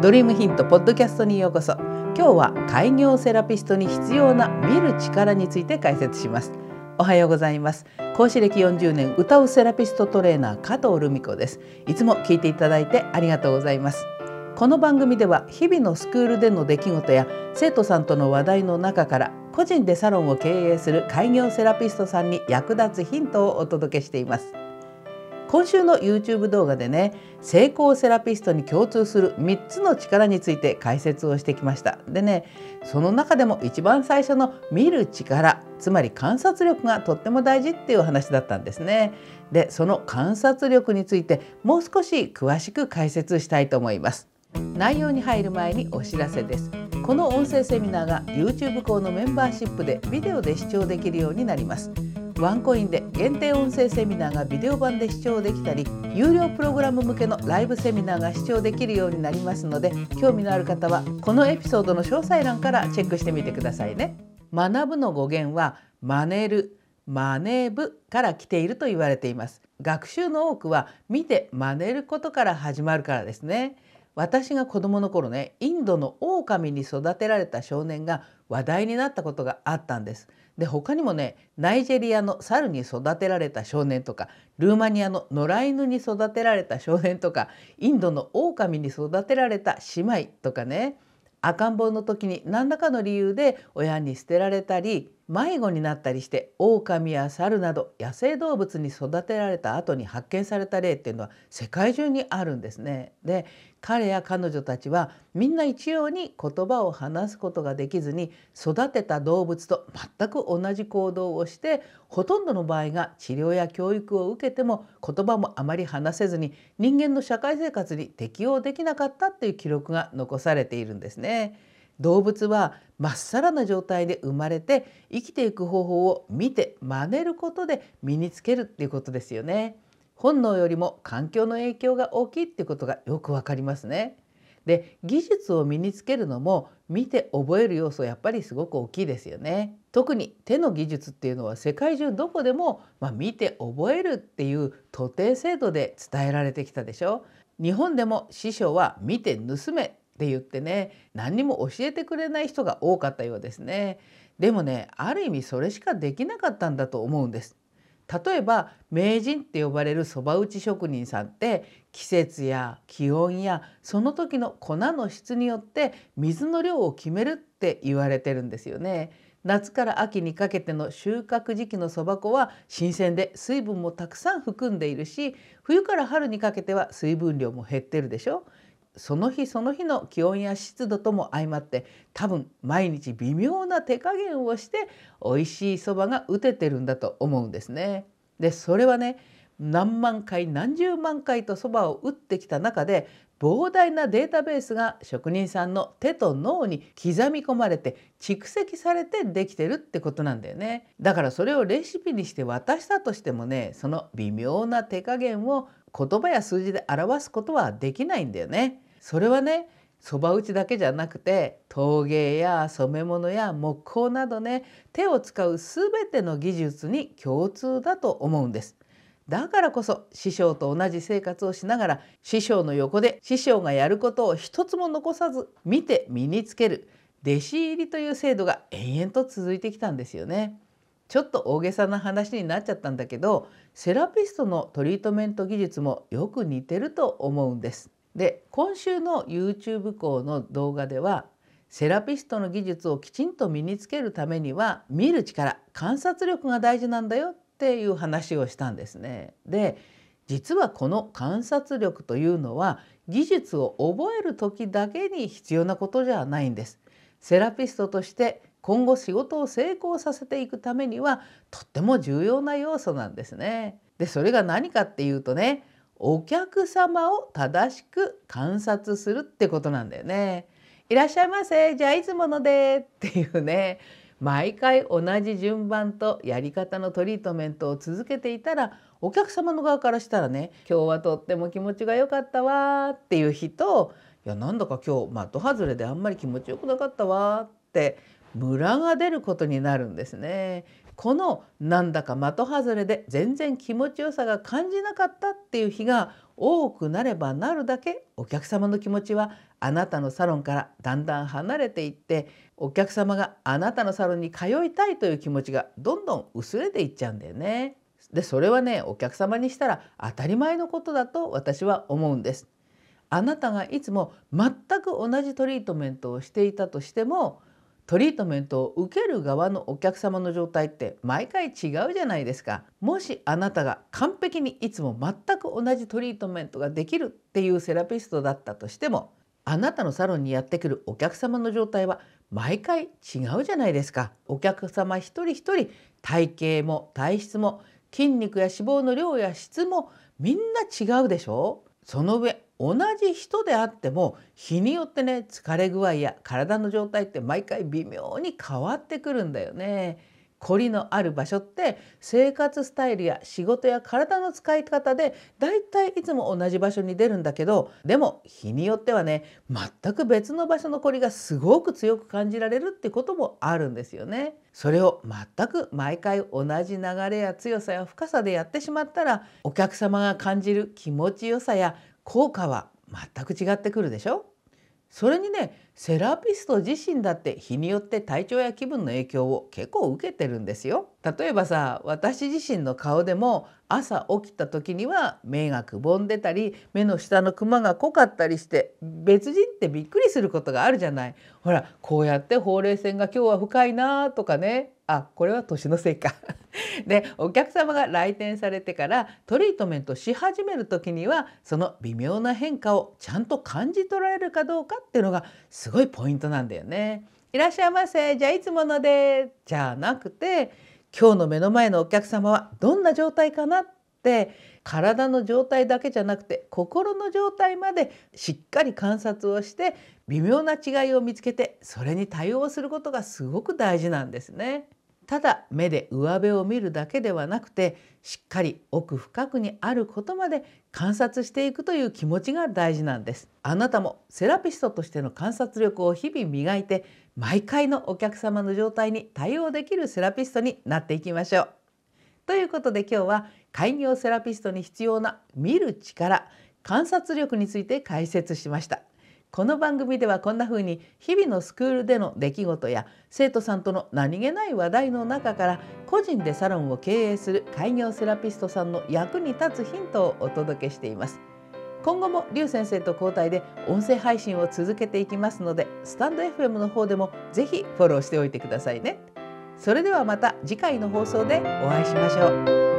ドリームヒントポッドキャストにようこそ。今日は開業セラピストに必要な見る力について解説します。おはようございます。講師歴40年歌うセラピストトレーナー加藤留美子です。いつも聞いていただいてありがとうございます。この番組では日々のスクールでの出来事や生徒さんとの話題の中から個人でサロンを経営する開業セラピストさんに役立つヒントをお届けしています。今週の YouTube 動画でね成功セラピストに共通する3つの力について解説をしてきました。でねその中でも一番最初の見る力つまり観察力がとっても大事っていう話だったんですね。でその観察力についてもう少し詳しく解説したいと思います。内容に入る前にお知らせです。この音声セミナーが YouTube 校のメンバーシップでビデオで視聴できるようになります。ワンコインで限定音声セミナーがビデオ版で視聴できたり有料プログラム向けのライブセミナーが視聴できるようになりますので興味のある方はこのエピソードの詳細欄からチェックしてみてくださいね。学ぶの語源は真似る真似ぶから来ていると言われています学習の多くは見て真似ることから始まるからですね私が子供の頃ねインドの狼に育てられた少年が話題になったことがあったんです。で他にもねナイジェリアの猿に育てられた少年とかルーマニアの野良犬に育てられた少年とかインドの狼に育てられた姉妹とかね赤ん坊の時に何らかの理由で親に捨てられたり迷子になったりして狼や猿など野生動物に育てられた後に発見された例っていうのは世界中にあるんですね。で彼や彼女たちはみんな一様に言葉を話すことができずに育てた動物と全く同じ行動をしてほとんどの場合が治療や教育を受けても言葉もあまり話せずに人間の社会生活に適応できなかったっていう記録が残されているんですね。動物はまっさらな状態で生まれて生きていく方法を見て真似ることで身につけるっていうことですよね。本能よりも環境の影響が大きいっていうことがよくわかりますね。で技術を身につけるのも見て覚える要素やっぱりすごく大きいですよね。特に手の技術っていうのは世界中どこでも、まあ、見て覚えるっていう徒弟制度で伝えられてきたでしょ。日本でも師匠は見て盗めって言ってね何にも教えてくれない人が多かったようですね。でもねある意味それしかできなかったんだと思うんです。例えば名人って呼ばれるそば打ち職人さんって季節や気温やその時の粉の質によって水の量を決めるって言われてるんですよね。夏から秋にかけての収穫時期のそば粉は新鮮で水分もたくさん含んでいるし冬から春にかけては水分量も減ってるでしょその日その日の気温や湿度とも相まって多分毎日微妙な手加減をして美味しいそばが打ててるんだと思うんですね。でそれはね何万回何十万回とそばを打ってきた中で膨大なデータベースが職人さんの手と脳に刻み込まれて蓄積されてできてるってことなんだよねだからそれをレシピにして渡したとしてもねその微妙な手加減を言葉や数字で表すことはできないんだよね。それはねそば打ちだけじゃなくて陶芸や染め物や木工などね手を使う全ての技術に共通だと思うんです。だからこそ師匠と同じ生活をしながら師匠の横で師匠がやることを一つも残さず見て身につける弟子入りという制度が延々と続いてきたんですよね。ちょっと大げさな話になっちゃったんだけどセラピストのトリートメント技術もよく似てると思うんです。で今週の YouTube 校の動画ではセラピストの技術をきちんと身につけるためには見る力観察力が大事なんだよっていう話をしたんですね。で実はこの観察力というのは技術を覚える時だけに必要なことじゃないんです。セラピストとして今後仕事を成功させていくためにはとっても重要な要素なんですね。でそれが何かっていうとねお客様を正しく観察するってことなんだよね。いらっしゃいませ。じゃあいつもので。っていうね。毎回同じ順番とやり方のトリートメントを続けていたらお客様の側からしたらね今日はとっても気持ちが良かったわ。っていう日といやなんだか今日的外れであんまり気持ちよくなかったわ。ってムラが出ることになるんですね。このなんだか的外れで全然気持ちよさが感じなかったっていう日が多くなればなるだけお客様の気持ちはあなたのサロンからだんだん離れていってお客様があなたのサロンに通いたいという気持ちがどんどん薄れていっちゃうんだよね。でそれはねお客様にしたら当たり前のことだと私は思うんです。あなたがいつも全く同じトリートメントをしていたとしてもトリートメントを受ける側のお客様の状態って毎回違うじゃないですか。もしあなたが完璧にいつも全く同じトリートメントができるっていうセラピストだったとしてもあなたのサロンにやってくるお客様の状態は毎回違うじゃないですか。お客様一人一人体型も体質も筋肉や脂肪の量や質もみんな違うでしょその上同じ人であっても日によってね疲れ具合や体の状態って毎回微妙に変わってくるんだよね。凝りのある場所って生活スタイルや仕事や体の使い方でだいたいいつも同じ場所に出るんだけどでも日によってはね全く別の場所の凝りがすごく強く感じられるってこともあるんですよね。それを全く毎回同じ流れや強さや深さでやってしまったらお客様が感じる気持ちよさや効果は全く違ってくるでしょ？それにねセラピスト自身だって日によって体調や気分の影響を結構受けてるんですよ。例えばさ私自身の顔でも朝起きた時には目がくぼんでたり目の下のクマが濃かったりして別人ってびっくりすることがあるじゃない。ほらこうやってほうれい線が今日は深いなとかねあこれは年のせいか でお客様が来店されてからトリートメントし始める時にはその微妙な変化をちゃんと感じ取られるかどうかっていうのがすすごいポイントなんだよね。いらっしゃいませじゃあいつものでじゃなくて今日の目の前のお客様はどんな状態かなって体の状態だけじゃなくて心の状態までしっかり観察をして微妙な違いを見つけてそれに対応することがすごく大事なんですね。ただ目で上辺を見るだけではなくてしっかり奥深くにあることまで観察していくという気持ちが大事なんです。あなたもセラピストとしての観察力を日々磨いて毎回のお客様の状態に対応できるセラピストになっていきましょう。ということで今日は開業セラピストに必要な見る力観察力について解説しました。この番組ではこんな風に日々のスクールでの出来事や生徒さんとの何気ない話題の中から個人でサロンを経営する開業セラピストさんの役に立つヒントをお届けしています。今後も劉先生と交代で音声配信を続けていきますのでスタンド FM の方でもぜひフォローしておいてくださいね。それではまた次回の放送でお会いしましょう。